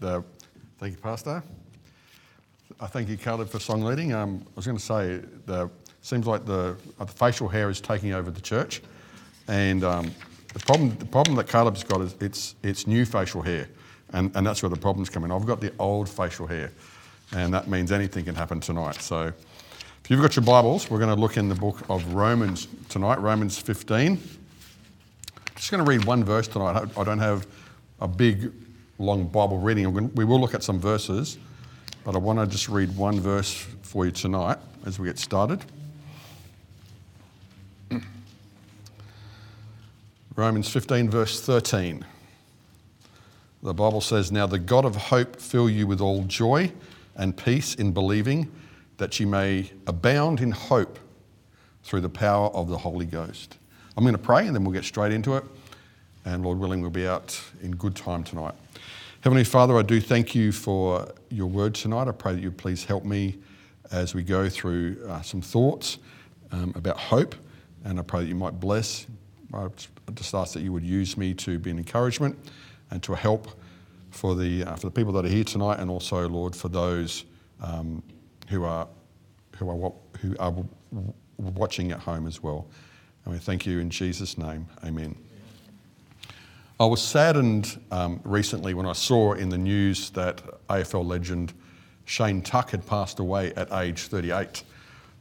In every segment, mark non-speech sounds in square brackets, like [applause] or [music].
the, thank you, Pastor. I thank you, Caleb, for song leading. Um, I was going to say, the seems like the, uh, the facial hair is taking over the church, and um, the problem the problem that Caleb's got is it's it's new facial hair, and, and that's where the problems come in. I've got the old facial hair, and that means anything can happen tonight. So, if you've got your Bibles, we're going to look in the book of Romans tonight, Romans 15. Just going to read one verse tonight. I don't have a big, long Bible reading. We will look at some verses, but I want to just read one verse for you tonight as we get started. [clears throat] Romans 15, verse 13. The Bible says, Now the God of hope fill you with all joy and peace in believing, that you may abound in hope through the power of the Holy Ghost. I'm going to pray and then we'll get straight into it. And Lord willing, we'll be out in good time tonight. Heavenly Father, I do thank you for your word tonight. I pray that you please help me as we go through uh, some thoughts um, about hope. And I pray that you might bless. I just ask that you would use me to be an encouragement and to a help for the, uh, for the people that are here tonight, and also, Lord, for those um, who, are, who, are, who are watching at home as well. And we thank you in Jesus' name. Amen. I was saddened um, recently when I saw in the news that AFL legend Shane Tuck had passed away at age 38.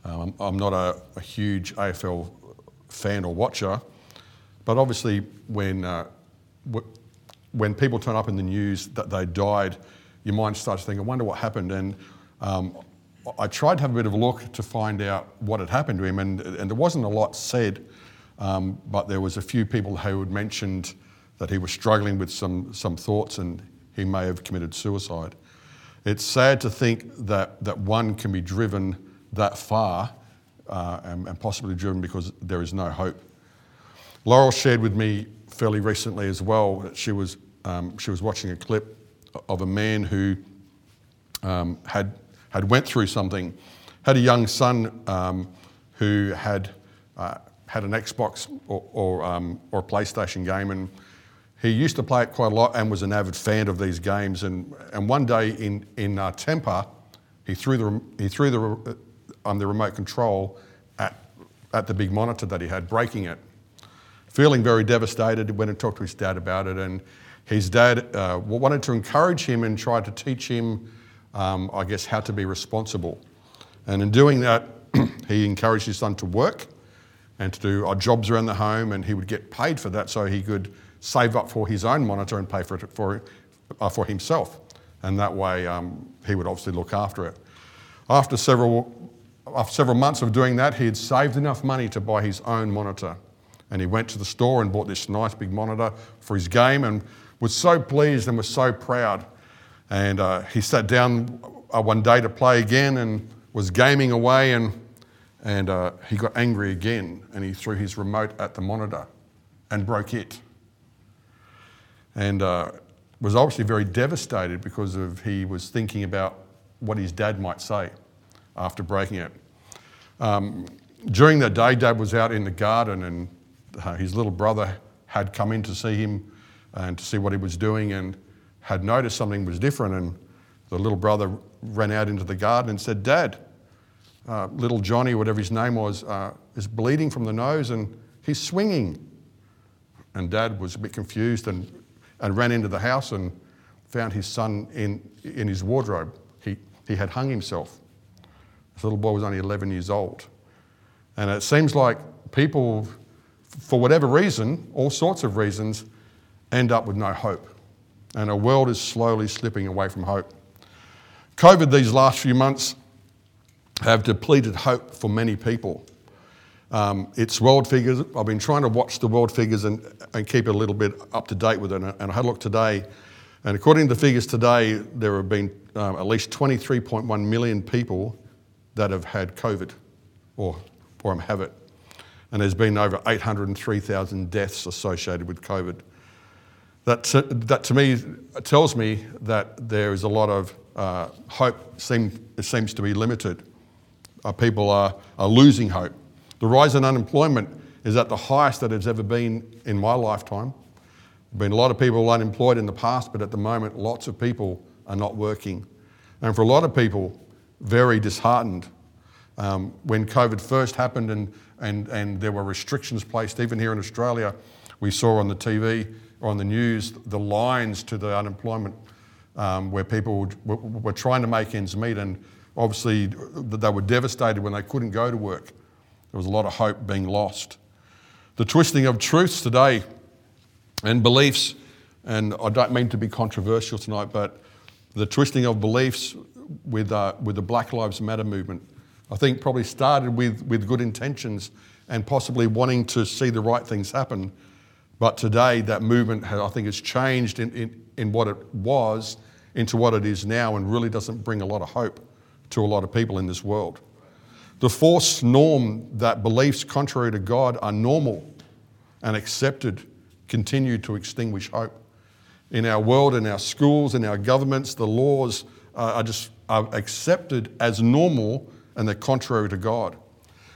Um, I'm not a, a, huge AFL fan or watcher, but obviously when, uh, when people turn up in the news that they died, your mind starts to think, I wonder what happened. And um, I tried to have a bit of a look to find out what had happened to him, and, and there wasn't a lot said, um, but there was a few people who had mentioned that he was struggling with some, some thoughts and he may have committed suicide. It's sad to think that, that one can be driven that far uh, and, and, possibly driven because there is no hope. Laurel shared with me fairly recently as well that she was, um, she was watching a clip of a man who um, had, had went through something, had a young son um, who had, uh, had an Xbox or, or, um, or a PlayStation game and he used to play it quite a lot and was an avid fan of these games. And, and one day in, in uh, temper, he threw the, he threw the, uh, um, the remote control at, at the big monitor that he had, breaking it. Feeling very devastated, he went and talked to his dad about it. And his dad uh, wanted to encourage him and tried to teach him, um, I guess, how to be responsible. And in doing that, [clears throat] he encouraged his son to work and to do odd jobs around the home, and he would get paid for that so he could save up for his own monitor and pay for it for, uh, for himself. And that way um, he would obviously look after it. After several, after several months of doing that, he had saved enough money to buy his own monitor. And he went to the store and bought this nice big monitor for his game and was so pleased and was so proud. And uh, he sat down uh, one day to play again and was gaming away and, and uh, he got angry again and he threw his remote at the monitor and broke it and uh, was obviously very devastated because of he was thinking about what his dad might say after breaking it. Um, during the day, Dad was out in the garden, and uh, his little brother had come in to see him and to see what he was doing, and had noticed something was different. And the little brother ran out into the garden and said, "Dad, uh, little Johnny, whatever his name was, uh, is bleeding from the nose, and he's swinging." And Dad was a bit confused and and ran into the house and found his son in, in his wardrobe. He, he had hung himself. This little boy was only 11 years old. And it seems like people, for whatever reason, all sorts of reasons, end up with no hope. And our world is slowly slipping away from hope. COVID, these last few months, have depleted hope for many people. Um, it's world figures. I've been trying to watch the world figures and, and keep it a little bit up to date with it. And I had a look today, and according to the figures today, there have been um, at least 23.1 million people that have had COVID or, or have it. And there's been over 803,000 deaths associated with COVID. That, to, that to me tells me that there is a lot of uh, hope, seem, it seems to be limited. Uh, people are, are losing hope. The rise in unemployment is at the highest that it's ever been in my lifetime. There've been a lot of people unemployed in the past, but at the moment, lots of people are not working. And for a lot of people, very disheartened. Um, when COVID first happened and, and, and there were restrictions placed, even here in Australia, we saw on the TV or on the news the lines to the unemployment um, where people were, were trying to make ends meet. And obviously, they were devastated when they couldn't go to work. There was a lot of hope being lost. The twisting of truths today and beliefs, and I don't mean to be controversial tonight, but the twisting of beliefs with, uh, with the Black Lives Matter movement, I think probably started with, with good intentions and possibly wanting to see the right things happen. But today, that movement, has, I think, has changed in, in, in what it was into what it is now and really doesn't bring a lot of hope to a lot of people in this world. The false norm that beliefs contrary to God are normal and accepted continue to extinguish hope. In our world, in our schools, in our governments, the laws are just are accepted as normal and they're contrary to God.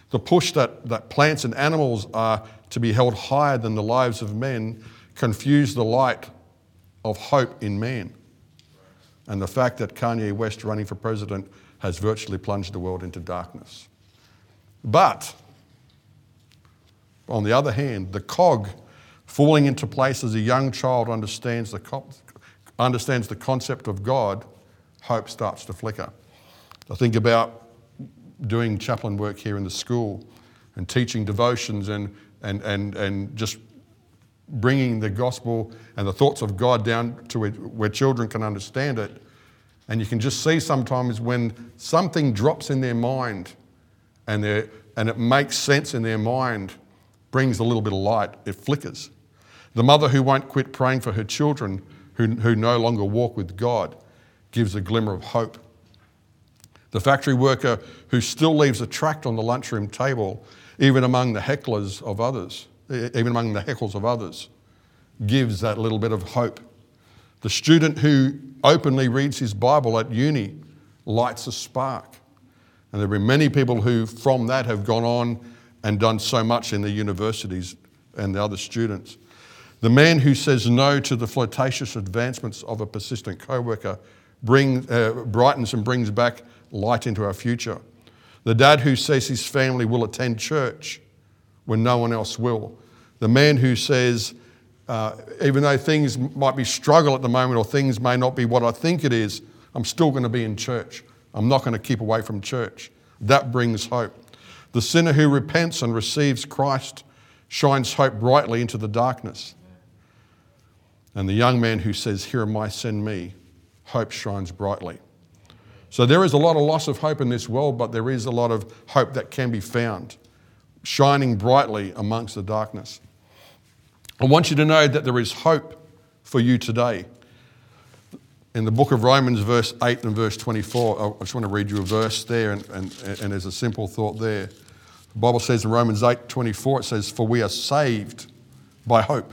The push that, that plants and animals are to be held higher than the lives of men confuse the light of hope in man. And the fact that Kanye West running for president has virtually plunged the world into darkness. But, on the other hand, the cog falling into place as a young child understands the, understands the concept of God, hope starts to flicker. I think about doing chaplain work here in the school and teaching devotions and, and, and, and just bringing the gospel and the thoughts of God down to where, where children can understand it. And you can just see sometimes when something drops in their mind and, and it makes sense in their mind, brings a little bit of light, it flickers. The mother who won't quit praying for her children who, who no longer walk with God gives a glimmer of hope. The factory worker who still leaves a tract on the lunchroom table, even among the hecklers of others, even among the heckles of others, gives that little bit of hope. The student who openly reads his Bible at uni lights a spark. And there have been many people who, from that, have gone on and done so much in the universities and the other students. The man who says no to the flirtatious advancements of a persistent co-worker bring, uh, brightens and brings back light into our future. The dad who says his family will attend church when no one else will. The man who says, uh, even though things might be struggle at the moment or things may not be what I think it is, I'm still going to be in church. I'm not going to keep away from church. That brings hope. The sinner who repents and receives Christ shines hope brightly into the darkness. And the young man who says, Here am I, send me, hope shines brightly. So there is a lot of loss of hope in this world, but there is a lot of hope that can be found, shining brightly amongst the darkness. I want you to know that there is hope for you today. In the book of Romans, verse 8 and verse 24, I just want to read you a verse there, and, and, and there's a simple thought there. The Bible says in Romans 8 24, it says, For we are saved by hope.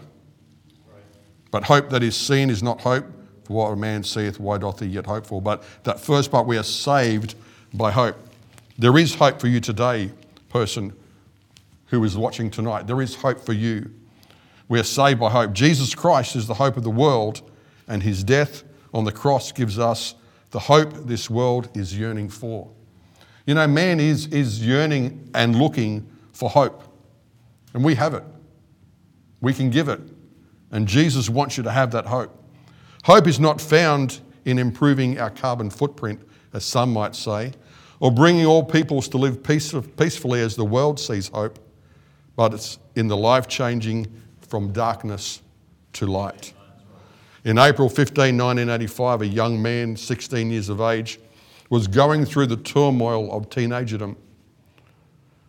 But hope that is seen is not hope, for what a man seeth, why doth he yet hope for? But that first part, we are saved by hope. There is hope for you today, person who is watching tonight. There is hope for you. We are saved by hope. Jesus Christ is the hope of the world, and his death on the cross gives us the hope this world is yearning for. You know, man is, is yearning and looking for hope, and we have it. We can give it. And Jesus wants you to have that hope. Hope is not found in improving our carbon footprint, as some might say, or bringing all peoples to live peace, peacefully as the world sees hope, but it's in the life changing from darkness to light. In April 15, 1985, a young man, 16 years of age, was going through the turmoil of teenagerdom,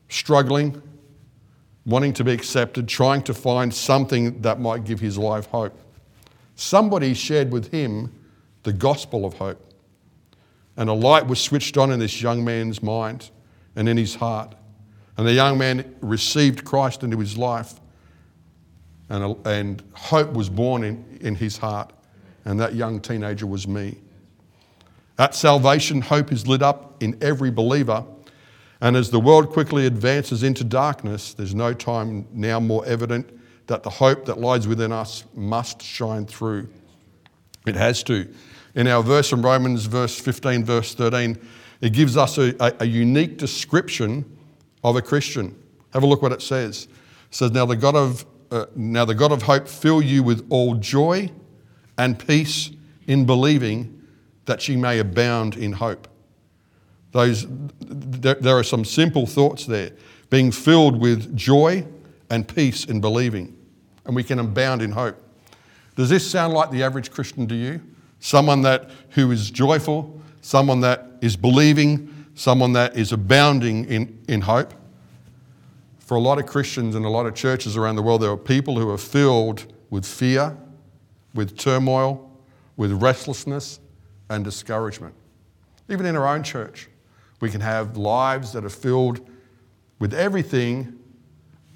struggling, wanting to be accepted, trying to find something that might give his life hope. Somebody shared with him the gospel of hope. And a light was switched on in this young man's mind and in his heart. And the young man received Christ into his life. And, and hope was born in, in his heart. And that young teenager was me. At salvation, hope is lit up in every believer and as the world quickly advances into darkness, there's no time now more evident that the hope that lies within us must shine through. It has to. In our verse from Romans, verse 15, verse 13, it gives us a, a, a unique description of a Christian. Have a look what it says. It says, Now the God of, uh, now the God of hope fill you with all joy and peace in believing that ye may abound in hope. Those, there, there are some simple thoughts there. Being filled with joy and peace in believing, and we can abound in hope. Does this sound like the average Christian to you? Someone that who is joyful, someone that is believing, someone that is abounding in, in hope. For a lot of Christians and a lot of churches around the world, there are people who are filled with fear, with turmoil, with restlessness, and discouragement. Even in our own church, we can have lives that are filled with everything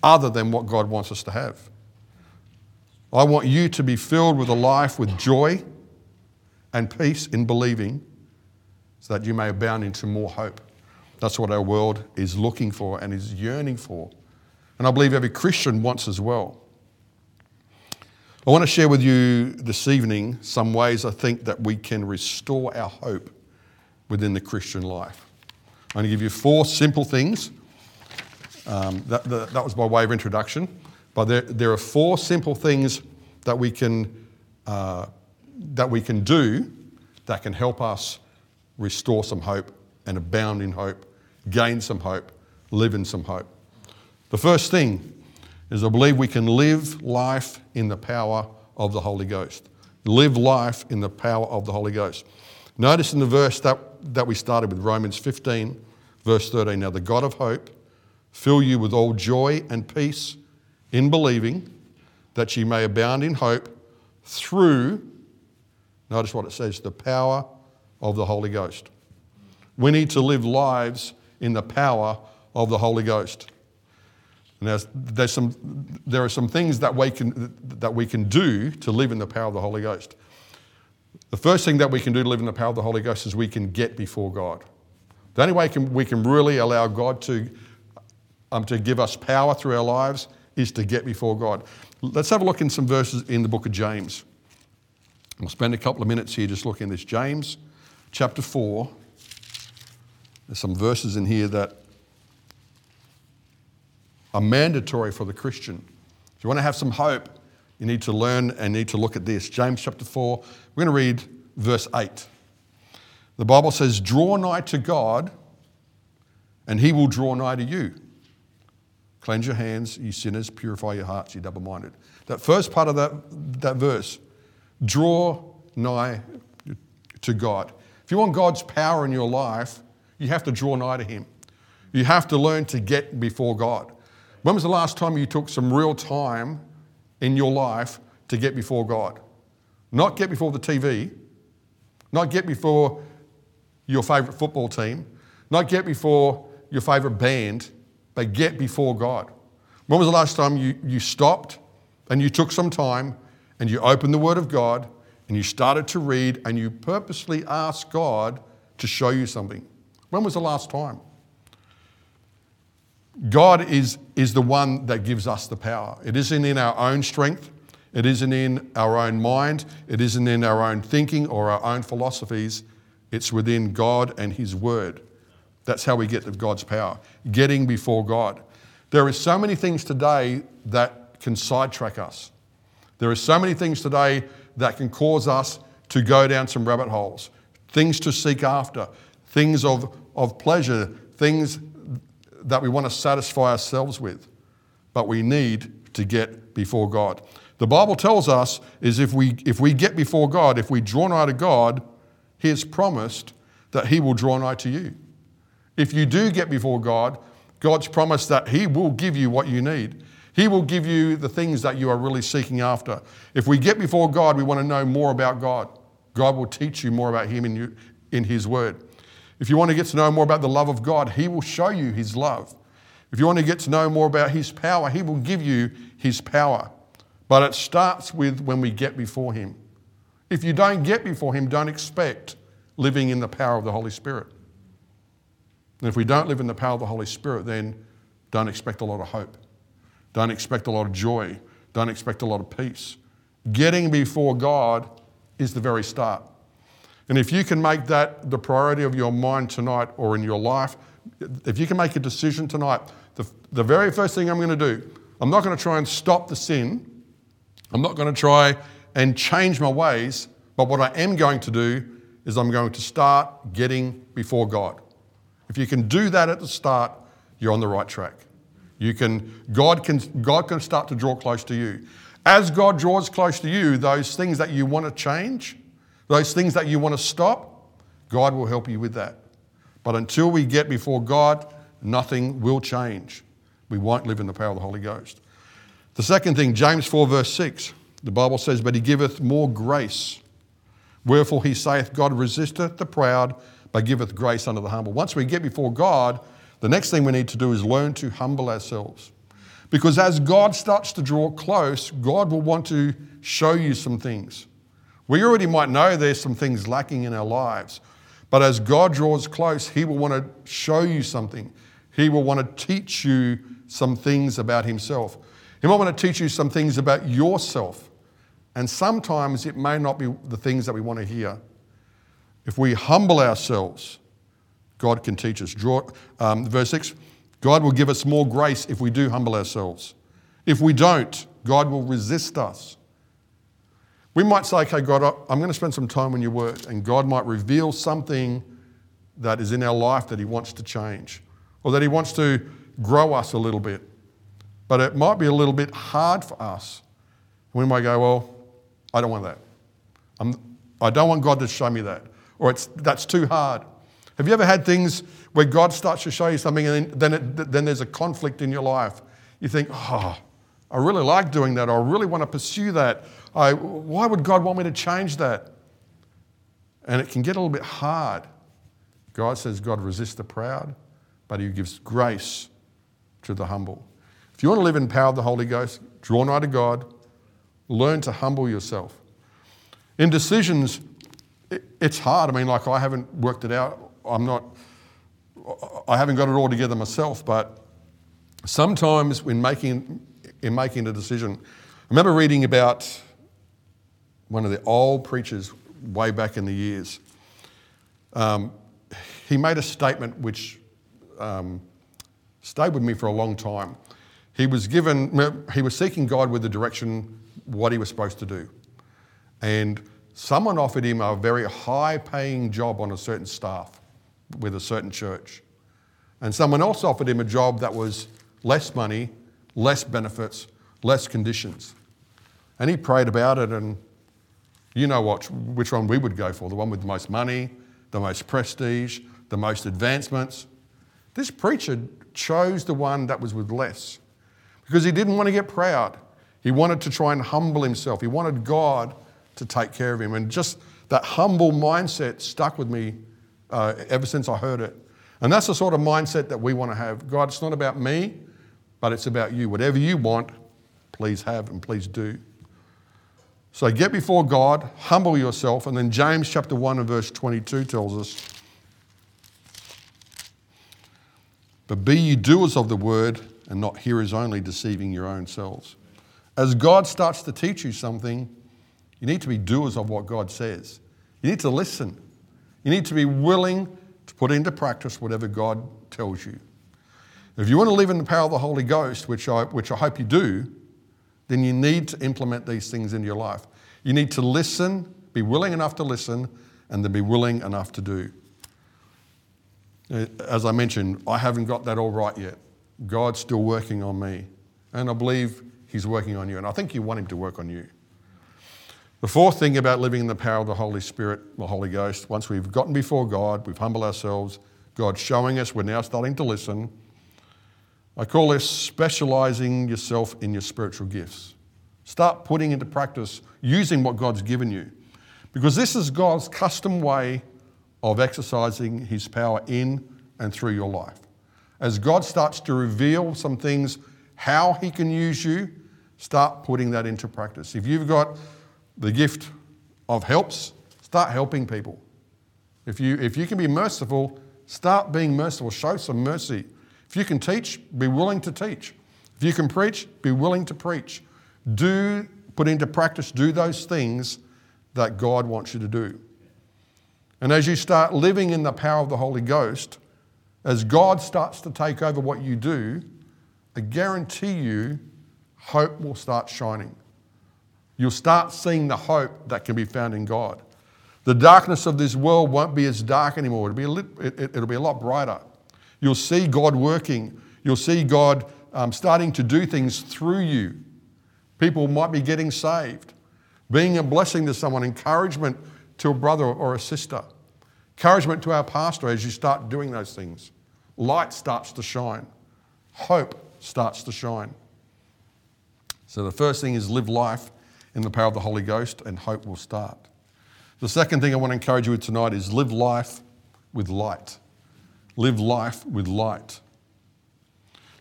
other than what God wants us to have. I want you to be filled with a life with joy and peace in believing so that you may abound into more hope. That's what our world is looking for and is yearning for. And I believe every Christian wants as well. I want to share with you this evening some ways I think that we can restore our hope within the Christian life. I'm going to give you four simple things. Um, that, that, that, was by way of introduction. But there, there are four simple things that we, can, uh, that we can do that can help us restore some hope and abound in hope, gain some hope, live in some hope. The first thing is I believe we can live life in the power of the Holy Ghost. Live life in the power of the Holy Ghost. Notice in the verse that, that we started with, Romans 15, verse 13. Now, the God of hope fill you with all joy and peace in believing, that ye may abound in hope through, notice what it says, the power of the Holy Ghost. We need to live lives in the power of the Holy Ghost. And there's, there's some, there are some things that we, can, that we can do to live in the power of the Holy Ghost. The first thing that we can do to live in the power of the Holy Ghost is we can get before God. The only way can, we can really allow God to, um, to give us power through our lives is to get before God. Let's have a look in some verses in the book of James. We'll spend a couple of minutes here just looking at this. James chapter 4. There's some verses in here that are mandatory for the Christian. If you want to have some hope, you need to learn and need to look at this. James chapter 4, we're going to read verse 8. The Bible says, Draw nigh to God, and he will draw nigh to you. Cleanse your hands, you sinners, purify your hearts, you double minded. That first part of that, that verse, draw nigh to God. If you want God's power in your life, you have to draw nigh to Him. You have to learn to get before God. When was the last time you took some real time in your life to get before God? Not get before the TV, not get before your favourite football team, not get before your favourite band, but get before God. When was the last time you, you stopped and you took some time and you opened the Word of God and you started to read and you purposely asked God to show you something? When was the last time? God is, is the one that gives us the power. It isn't in our own strength, it isn't in our own mind, it isn't in our own thinking or our own philosophies. It's within God and His Word. That's how we get God's power, getting before God. There are so many things today that can sidetrack us. There are so many things today that can cause us to go down some rabbit holes, things to seek after, things of, of pleasure, things that we want to satisfy ourselves with, but we need to get before God. The Bible tells us is if we if we get before God, if we draw nigh to God, He has promised that He will draw nigh to you. If you do get before God, God's promised that He will give you what you need. He will give you the things that you are really seeking after. If we get before God, we want to know more about God. God will teach you more about Him in, you, in His Word. If you want to get to know more about the love of God, He will show you His love. If you want to get to know more about His power, He will give you His power. But it starts with when we get before Him. If you don't get before Him, don't expect living in the power of the Holy Spirit. And if we don't live in the power of the Holy Spirit, then don't expect a lot of hope. Don't expect a lot of joy. don't expect a lot of peace. Getting before God is the very start. And if you can make that the priority of your mind tonight or in your life, if you can make a decision tonight, the, the very first thing I'm going to do, I'm not going to try and stop the sin. I'm not going to try and change my ways. But what I am going to do is I'm going to start getting before God. If you can do that at the start, you're on the right track. You can, God can, God can start to draw close to you. As God draws close to you, those things that you want to change, those things that you want to stop, God will help you with that. But until we get before God, nothing will change. We won't live in the power of the Holy Ghost. The second thing, James 4, verse 6, the Bible says, But he giveth more grace. Wherefore he saith, God resisteth the proud, but giveth grace unto the humble. Once we get before God, the next thing we need to do is learn to humble ourselves. Because as God starts to draw close, God will want to show you some things. We already might know there's some things lacking in our lives, but as God draws close, He will want to show you something. He will want to teach you some things about Himself. He might want to teach you some things about yourself. And sometimes it may not be the things that we want to hear. If we humble ourselves, God can teach us. Draw, um, verse 6 God will give us more grace if we do humble ourselves. If we don't, God will resist us. We might say, okay, God, I'm going to spend some time in your word, and God might reveal something that is in our life that He wants to change, or that He wants to grow us a little bit. But it might be a little bit hard for us. And we might go, well, I don't want that. I'm, I don't want God to show me that, or it's, that's too hard. Have you ever had things where God starts to show you something and then, it, then there's a conflict in your life? You think, oh, I really like doing that, I really want to pursue that. I, why would God want me to change that? And it can get a little bit hard. God says God resists the proud, but He gives grace to the humble. If you want to live in power of the Holy Ghost, draw nigh to God, learn to humble yourself. In decisions, it's hard. I mean, like I haven't worked it out. I'm not, I haven't got it all together myself, but sometimes when making, in making a decision, I remember reading about one of the old preachers way back in the years. Um, he made a statement which um, stayed with me for a long time. He was given, he was seeking God with the direction what he was supposed to do. And someone offered him a very high paying job on a certain staff with a certain church. And someone else offered him a job that was less money, less benefits, less conditions. And he prayed about it and you know what, which one we would go for the one with the most money, the most prestige, the most advancements. This preacher chose the one that was with less because he didn't want to get proud. He wanted to try and humble himself. He wanted God to take care of him. And just that humble mindset stuck with me uh, ever since I heard it. And that's the sort of mindset that we want to have. God, it's not about me, but it's about you. Whatever you want, please have and please do. So get before God, humble yourself, and then James chapter 1 and verse 22 tells us, But be ye doers of the word and not hearers only, deceiving your own selves. As God starts to teach you something, you need to be doers of what God says. You need to listen. You need to be willing to put into practice whatever God tells you. If you want to live in the power of the Holy Ghost, which I, which I hope you do, then you need to implement these things into your life. You need to listen, be willing enough to listen, and then be willing enough to do. Uh, as I mentioned, I haven't got that all right yet. God's still working on me, and I believe He's working on you, and I think you want Him to work on you. The fourth thing about living in the power of the Holy Spirit, the Holy Ghost, once we've gotten before God, we've humbled ourselves, God's showing us, we're now starting to listen. I call this specializing yourself in your spiritual gifts. Start putting into practice using what God's given you. Because this is God's custom way of exercising His power in and through your life. As God starts to reveal some things, how He can use you, start putting that into practice. If you've got the gift of helps, start helping people. If you, if you can be merciful, start being merciful. Show some mercy. If you can teach, be willing to teach. If you can preach, be willing to preach. Do, put into practice, do those things that God wants you to do. And as you start living in the power of the Holy Ghost, as God starts to take over what you do, I guarantee you, hope will start shining. You'll start seeing the hope that can be found in God. The darkness of this world won't be as dark anymore. It'll be a, lit, it, will be a lot brighter. You'll see God working. You'll see God um, starting to do things through you. People might be getting saved, being a blessing to someone, encouragement to a brother or a sister, encouragement to our pastor as you start doing those things. Light starts to shine, hope starts to shine. So the first thing is live life in the power of the Holy Ghost, and hope will start. The second thing I want to encourage you with tonight is live life with light. Live life with light.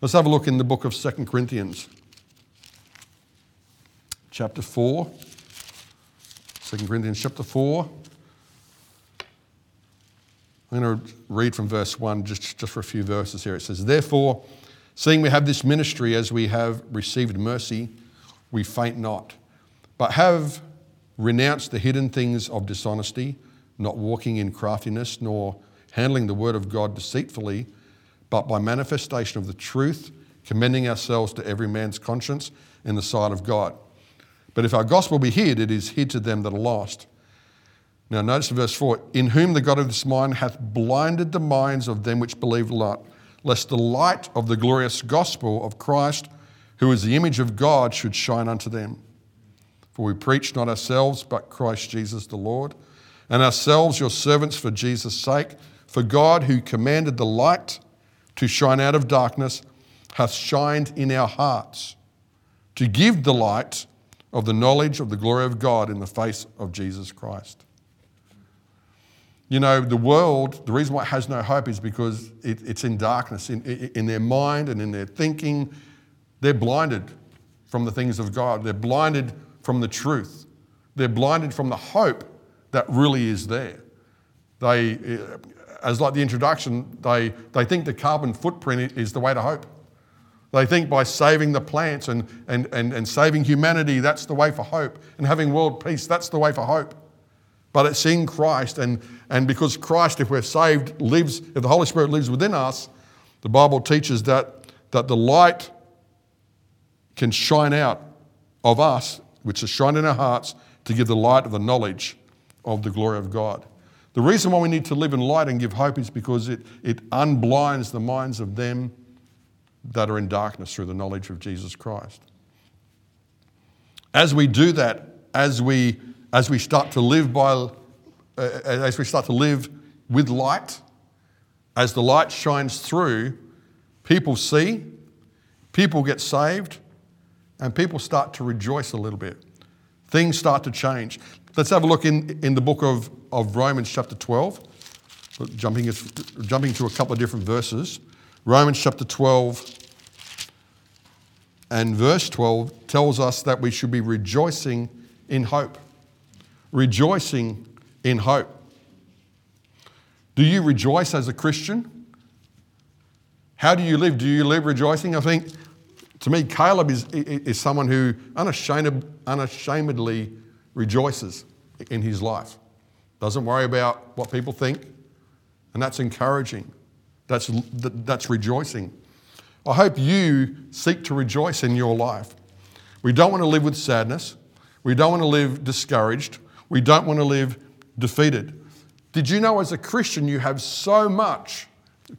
Let's have a look in the book of 2 Corinthians, chapter 4. 2 Corinthians chapter 4. I'm going to read from verse 1 just, just for a few verses here. It says, Therefore, seeing we have this ministry as we have received mercy, we faint not, but have renounced the hidden things of dishonesty, not walking in craftiness, nor handling the word of God deceitfully, but by manifestation of the truth, commending ourselves to every man's conscience in the sight of God. But if our gospel be hid, it is hid to them that are lost. Now, notice verse 4 In whom the God of this mind hath blinded the minds of them which believe not, lest the light of the glorious gospel of Christ, who is the image of God, should shine unto them. For we preach not ourselves, but Christ Jesus the Lord, and ourselves your servants for Jesus' sake. For God, who commanded the light to shine out of darkness, hath shined in our hearts to give the light of the knowledge of the glory of God in the face of Jesus Christ. You know, the world, the reason why it has no hope is because it, it's in darkness. In, in their mind and in their thinking, they're blinded from the things of God. They're blinded from the truth. They're blinded from the hope that really is there. They, uh, as like the introduction, they, they think the carbon footprint is the way to hope. They think by saving the plants and, and, and, and saving humanity, that's the way for hope. And having world peace, that's the way for hope. But it's in Christ. And, and because Christ, if we're saved, lives, if the Holy Spirit lives within us, the Bible teaches that, that the light can shine out of us which is shine in our hearts to give the light of the knowledge of the glory of God. The reason why we need to live in light and give hope is because it, it unblinds the minds of them that are in darkness through the knowledge of Jesus Christ. As we do that, as we, as we start to live by, uh, as we start to live with light, as the light shines through, people see, people get saved, and people start to rejoice a little bit. Things start to change. Let's have a look in, in the book of, of Romans, chapter 12, jumping, jumping to a couple of different verses. Romans chapter 12 and verse 12 tells us that we should be rejoicing in hope. Rejoicing in hope. Do you rejoice as a Christian? How do you live? Do you live rejoicing? I think to me, Caleb is, is someone who unashamed, unashamedly rejoices in his life. Doesn't worry about what people think, and that's encouraging. That's, that's rejoicing. I hope you seek to rejoice in your life. We don't want to live with sadness. We don't want to live discouraged. We don't want to live defeated. Did you know as a Christian you have so much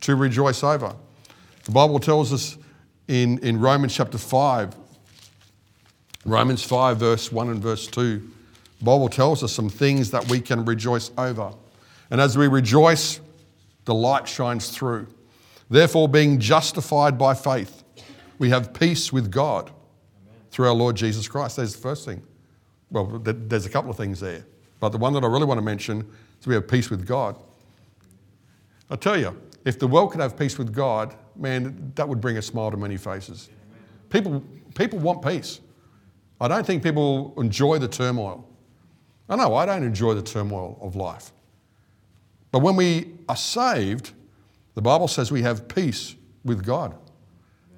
to rejoice over? The Bible tells us in, in Romans chapter 5. Romans 5, verse 1 and verse 2. Bible tells us some things that we can rejoice over. And as we rejoice, the light shines through. Therefore, being justified by faith, we have peace with God through our Lord Jesus Christ. There's the first thing. Well, there's a couple of things there. But the one that I really want to mention is we have peace with God. I tell you, if the world could have peace with God, man, that would bring a smile to many faces. People, people want peace. I don't think people enjoy the turmoil. I know I don't enjoy the turmoil of life. But when we are saved, the Bible says we have peace with God.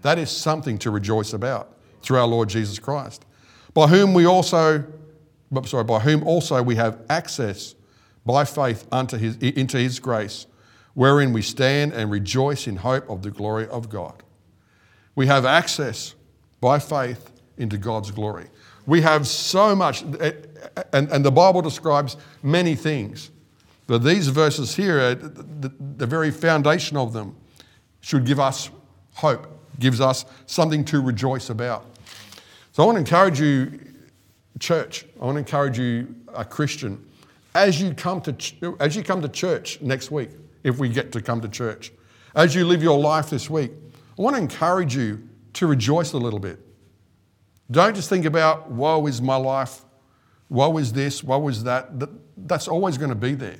That is something to rejoice about through our Lord Jesus Christ. by whom we also, sorry, by whom also we have access by faith unto his, into his grace, wherein we stand and rejoice in hope of the glory of God. We have access by faith into God's glory. We have so much, eh, and, and the Bible describes many things. But these verses here, uh, the, the very foundation of them, should give us hope, gives us something to rejoice about. So I want to encourage you, church, I want to encourage you, a Christian, as you come to, as you come to church next week, if we get to come to church, as you live your life this week, I want to encourage you to rejoice a little bit. Don't just think about, woe is my life, woe is this, woe is that. That's always going to be there.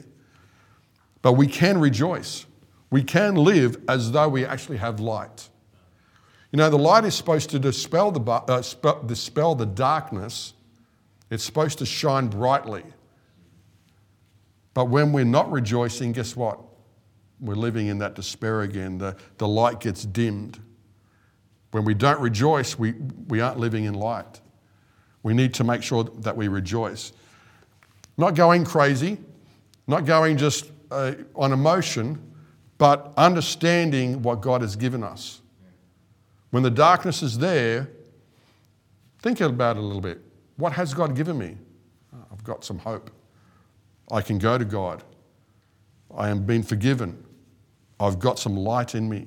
But we can rejoice. We can live as though we actually have light. You know, the light is supposed to dispel the, uh, dispel the darkness, it's supposed to shine brightly. But when we're not rejoicing, guess what? We're living in that despair again. The, the light gets dimmed. When we don't rejoice, we, we aren't living in light. We need to make sure that we rejoice. Not going crazy, not going just uh, on emotion, but understanding what God has given us. When the darkness is there, think about it a little bit. What has God given me? I've got some hope. I can go to God. I am being forgiven. I've got some light in me.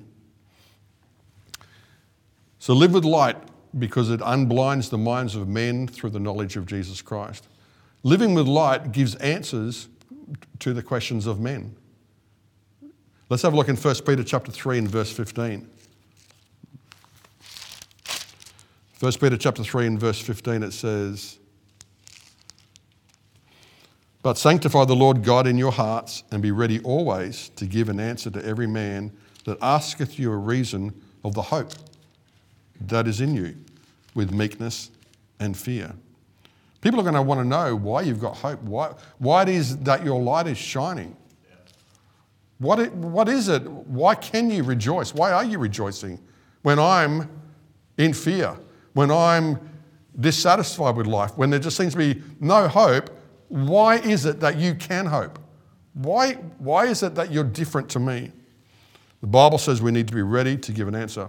So live with light because it unblinds the minds of men through the knowledge of Jesus Christ. Living with light gives answers to the questions of men. Let's have a look in 1 Peter chapter 3 and verse 15. 1 Peter chapter 3 and verse 15 it says, But sanctify the Lord God in your hearts, and be ready always to give an answer to every man that asketh you a reason of the hope that is in you, with meekness and fear. People are going to want to know why you've got hope, why, why it is that your light is shining. What, it, what is it? Why can you rejoice? Why are you rejoicing when I'm in fear, when I'm dissatisfied with life, when there just seems to be no hope? Why is it that you can hope? Why, why is it that you're different to me? The Bible says we need to be ready to give an answer.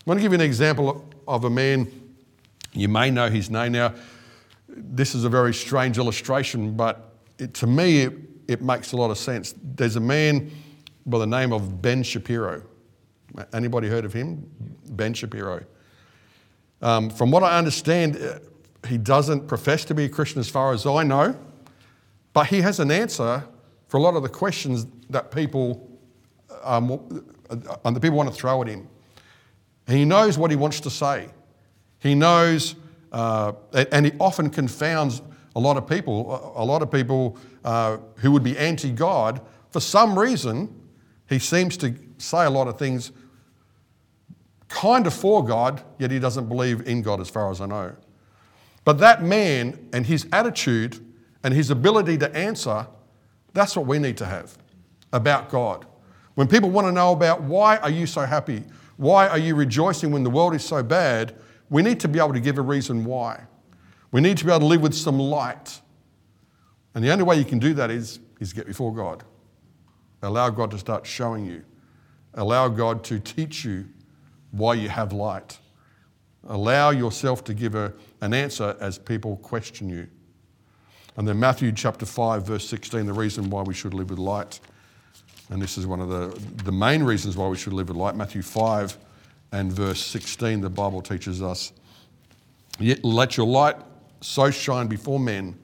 I want to give you an example of a man. You may know his name now this is a very strange illustration, but it, to me, it, it makes a lot of sense. There's a man by the name of Ben Shapiro. Anybody heard of him? Ben Shapiro. Um, from what I understand, uh, he doesn't profess to be a Christian as far as I know, but he has an answer for a lot of the questions that people, um, uh, the people want to throw at him. He knows what he wants to say. He knows uh, and he often confounds a lot of people. A lot of people uh, who would be anti God, for some reason, he seems to say a lot of things kind of for God, yet he doesn't believe in God, as far as I know. But that man and his attitude and his ability to answer, that's what we need to have about God. When people want to know about why are you so happy? Why are you rejoicing when the world is so bad? We need to be able to give a reason why. We need to be able to live with some light. And the only way you can do that is, is get before God. Allow God to start showing you. Allow God to teach you why you have light. Allow yourself to give a, an answer as people question you. And then Matthew chapter 5, verse 16, the reason why we should live with light. And this is one of the, the main reasons why we should live with light. Matthew 5, and verse 16, the Bible teaches us, Yet let your light so shine before men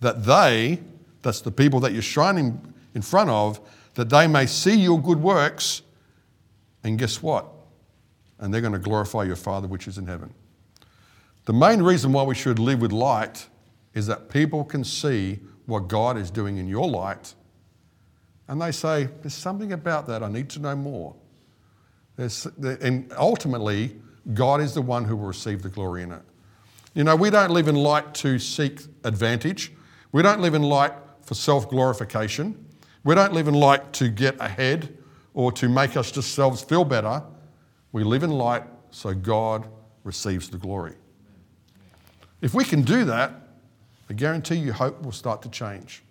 that they, that's the people that you're shining in front of, that they may see your good works. And guess what? And they're going to glorify your Father which is in heaven. The main reason why we should live with light is that people can see what God is doing in your light. And they say, There's something about that. I need to know more. There's, and ultimately, God is the one who will receive the glory in it. You know, we don't live in light to seek advantage. We don't live in light for self glorification. We don't live in light to get ahead or to make us just selves feel better. We live in light so God receives the glory. If we can do that, I guarantee you hope will start to change.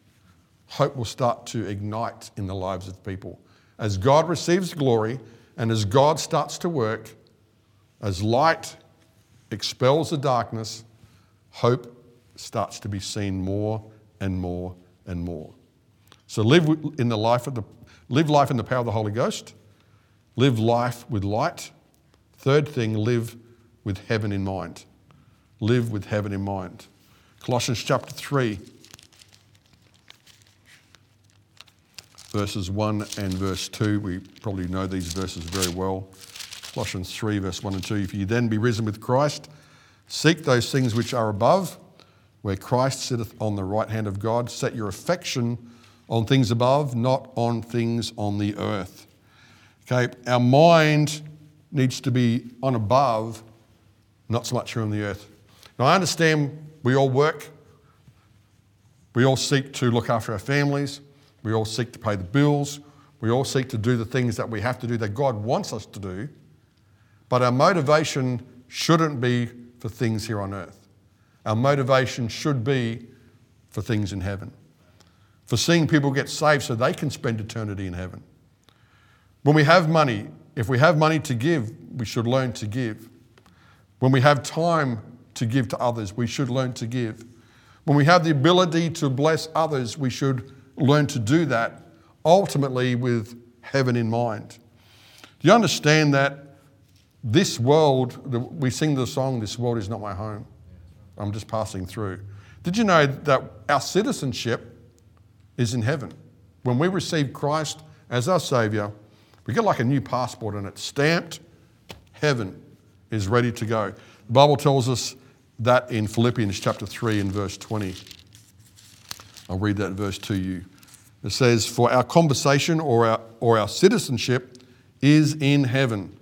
Hope will start to ignite in the lives of people. As God receives glory and as God starts to work, as light expels the darkness, hope starts to be seen more and more and more. So live in the life of the live life in the power of the Holy Ghost. Live life with light. Third thing, live with heaven in mind. Live with heaven in mind. Colossians chapter 3, verses 1 and verse 2. We probably know these verses very well. Colossians 3, verse 1 and 2. If you then be risen with Christ, seek those things which are above, where Christ sitteth on the right hand of God. Set your affection on things above, not on things on the earth. Okay, our mind needs to be on above, not so much here on the earth. Now, I understand we all work, we all seek to look after our families, we all seek to pay the bills, we all seek to do the things that we have to do that God wants us to do, but our motivation shouldn't be for things here on earth. Our motivation should be for things in heaven, for seeing people get saved so they can spend eternity in heaven. When we have money, if we have money to give, we should learn to give. When we have time to give to others, we should learn to give. When we have the ability to bless others, we should learn to do that ultimately with heaven in mind. Do you understand that this world, we sing the song, This World Is Not My Home? I'm just passing through. Did you know that our citizenship is in heaven? When we receive Christ as our Savior, we get like a new passport and it's stamped. Heaven is ready to go. The Bible tells us that in Philippians chapter 3 and verse 20. I'll read that verse to you. It says, For our conversation or our, or our citizenship is in heaven,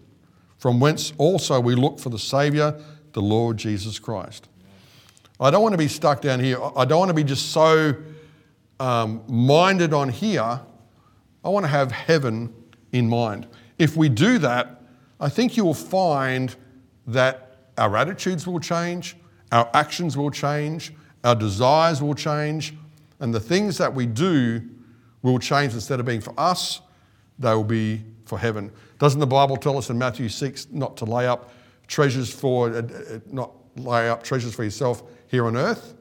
from whence also we look for the Saviour, the Lord Jesus Christ. I don't want to be stuck down here. I don't want to be just so um, minded on here. I want to have heaven in mind. If we do that, I think you will find that our attitudes will change, our actions will change, our desires will change, and the things that we do will change instead of being for us, they will be for heaven. Doesn't the Bible tell us in Matthew 6 not to lay up treasures for, uh, uh, not lay up treasures for yourself here on earth,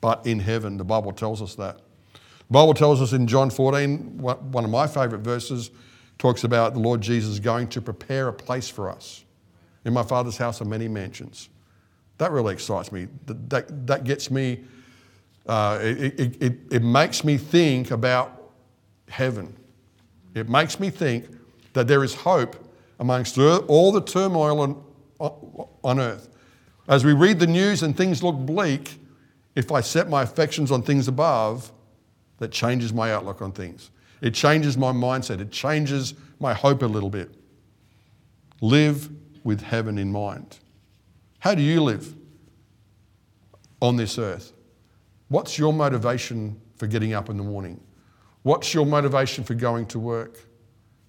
but in heaven? The Bible tells us that. The Bible tells us in John 14, one of my favourite verses, talks about the Lord Jesus going to prepare a place for us. In my Father's house are many mansions. That really excites me. That, that, that gets me, uh, it, it, it makes me think about heaven. It makes me think that there is hope amongst all the turmoil on, on earth. As we read the news and things look bleak, if I set my affections on things above, that changes my outlook on things. It changes my mindset. It changes my hope a little bit. Live with heaven in mind. How do you live on this earth? What's your motivation for getting up in the morning? What's your motivation for going to work?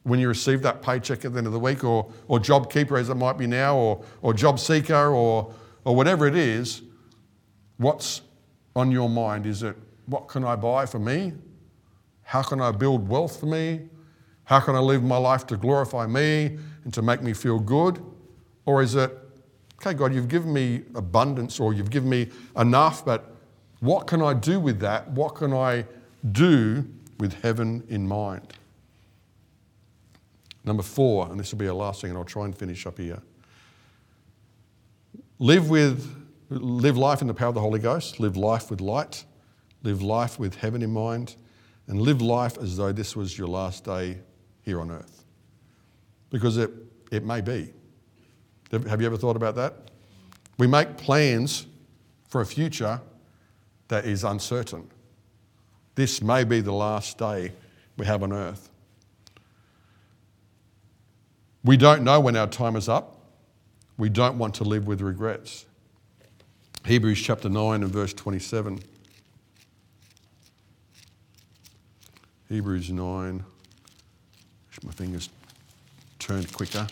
When you receive that paycheck at the end of the week, or, or job keeper as it might be now, or, or job seeker, or, or whatever it is, what's on your mind? Is it what can I buy for me? How can I build wealth for me? How can I live my life to glorify me and to make me feel good? Or is it, okay, God, you've given me abundance or you've given me enough, but what can I do with that? What can I do with heaven in mind? Number four, and this will be our last thing, and I'll try and finish up here. Live with, live life in the power of the Holy Ghost. Live life with light. Live life with heaven in mind, and live life as though this was your last day here on earth. Because it, it may be. Have you ever thought about that? We make plans for a future that is uncertain. This may be the last day we have on earth. We don't know when our time is up. We don't want to live with regrets. Hebrews chapter 9 and verse 27. Hebrews 9. Wish my fingers turned quicker.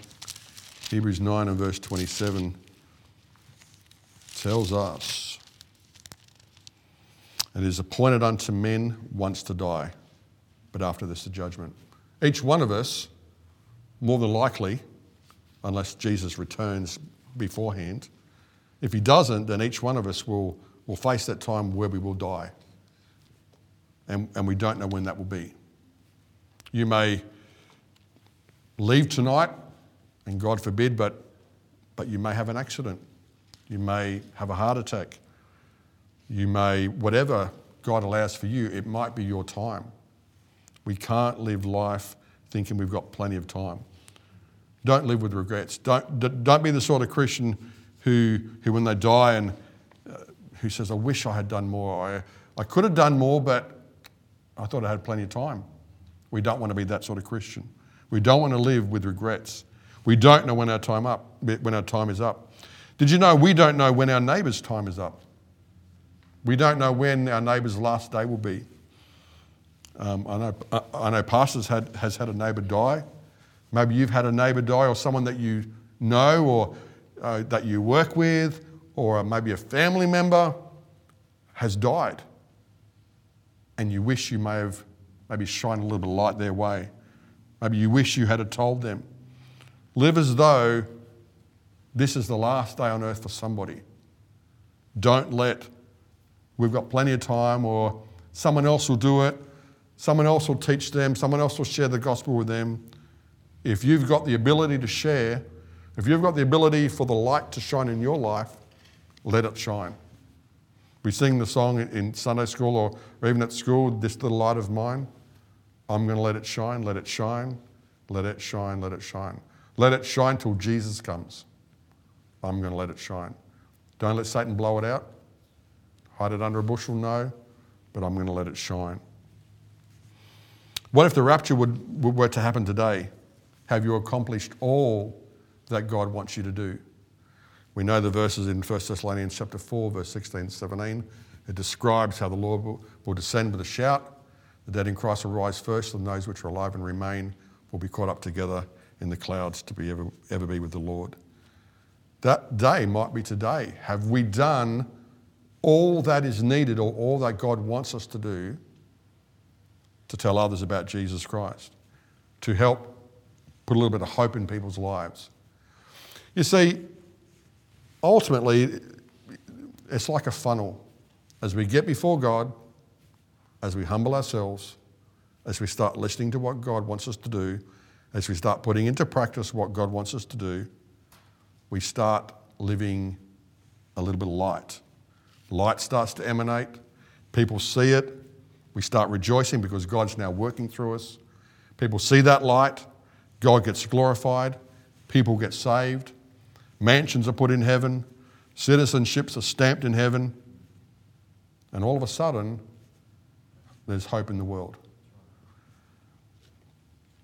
Hebrews 9 and verse 27 tells us it is appointed unto men once to die, but after this the judgment. Each one of us, more than likely, unless Jesus returns beforehand, if he doesn't, then each one of us will, will face that time where we will die. And, and we don't know when that will be. You may leave tonight, and God forbid, but, but you may have an accident. You may have a heart attack. You may, whatever God allows for you, it might be your time. We can't live life thinking we've got plenty of time. Don't live with regrets. Don't, don't be the sort of Christian who, who when they die, and uh, who says, I wish I had done more. I, I could have done more, but I thought I had plenty of time. We don't want to be that sort of Christian. We don't want to live with regrets. We don't know when our time up, when our time is up. Did you know we don't know when our neighbour's time is up? We don't know when our neighbour's last day will be. Um, I, know, I know pastors had, has had a neighbour die. Maybe you've had a neighbour die or someone that you know or uh, that you work with or maybe a family member has died. And you wish you may have maybe shined a little bit of light their way. Maybe you wish you had told them. Live as though this is the last day on earth for somebody. Don't let, we've got plenty of time, or someone else will do it, someone else will teach them, someone else will share the gospel with them. If you've got the ability to share, if you've got the ability for the light to shine in your life, let it shine. We sing the song in Sunday school or even at school, This Little Light of Mine. I'm going to let it shine, let it shine, let it shine, let it shine. Let it shine till Jesus comes. I'm going to let it shine. Don't let Satan blow it out. Hide it under a bushel, no, but I'm going to let it shine. What if the rapture would, were to happen today? Have you accomplished all that God wants you to do? We know the verses in 1 Thessalonians chapter 4, verse 16 17. It describes how the Lord will, will descend with a shout. The dead in Christ will rise first, and those which are alive and remain will be caught up together in the clouds to be ever, ever be with the Lord. That day might be today. Have we done all that is needed or all that God wants us to do to tell others about Jesus Christ? To help put a little bit of hope in people's lives? You see, ultimately, it's like a funnel. As we get before God, as we humble ourselves, as we start listening to what God wants us to do, as we start putting into practice what God wants us to do, we start living a little bit of light. Light starts to emanate, people see it, we start rejoicing because God's now working through us. People see that light, God gets glorified, people get saved, mansions are put in heaven, citizenships are stamped in heaven, and all of a sudden, there's hope in the world.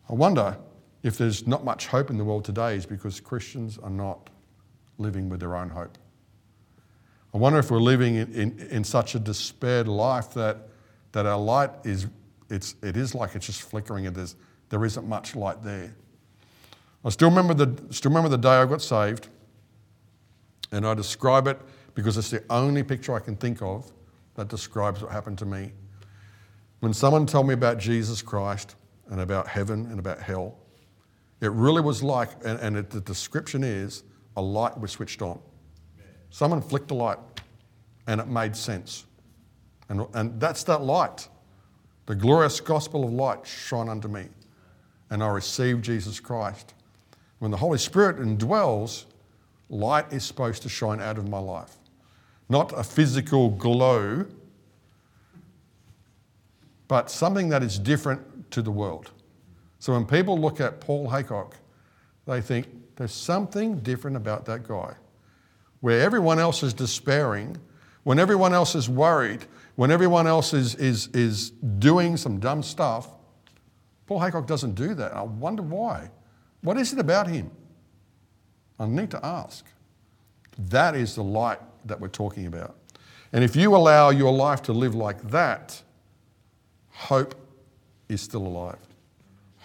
I wonder if there's not much hope in the world today is because Christians are not living with their own hope. I wonder if we're living in, in, in such a despaired life that, that our light is, it's, it is like it's just flickering and there's, there isn't much light there. I still remember, the, still remember the day I got saved, and I describe it because it's the only picture I can think of that describes what happened to me. When someone told me about Jesus Christ and about heaven and about hell, it really was like, and, and it, the description is, a light was switched on. Someone flicked a light and it made sense. And, and that's that light. The glorious gospel of light shone unto me. And I received Jesus Christ. When the Holy Spirit indwells, light is supposed to shine out of my life. Not a physical glow, but something that is different to the world. So when people look at Paul Haycock, they think there's something different about that guy. Where everyone else is despairing, when everyone else is worried, when everyone else is, is, is doing some dumb stuff, Paul Haycock doesn't do that. I wonder why. What is it about him? I need to ask. That is the light that we're talking about. And if you allow your life to live like that, hope is still alive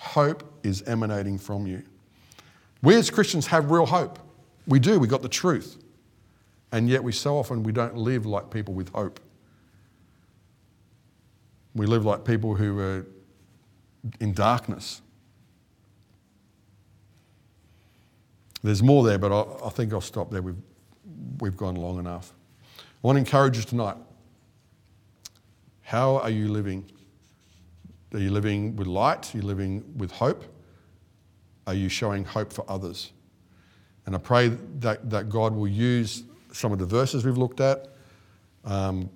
hope is emanating from you. We as Christians have real hope. We do, we got the truth. And yet we so often we don't live like people with hope. We live like people who are in darkness. There's more there, but I, I think I'll stop there. We've, we've gone long enough. I want to encourage you tonight. How are you living? Are you living with light? Are you living with hope? Are you showing hope for others? And I pray that, that God will use some of the verses we've looked at, um,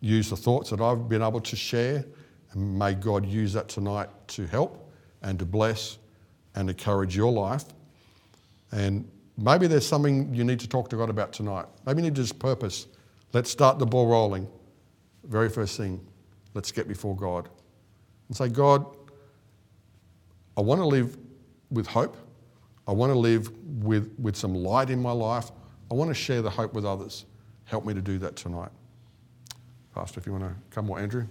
use the thoughts that I've been able to share, and may God use that tonight to help and to bless and encourage your life. And maybe there's something you need to talk to God about tonight. Maybe you need just purpose. Let's start the ball rolling. Very first thing, let's get before God and say, God, I want to live with hope. I want to live with, with some light in my life. I want to share the hope with others. Help me to do that tonight. Pastor, if you want to come or Andrew.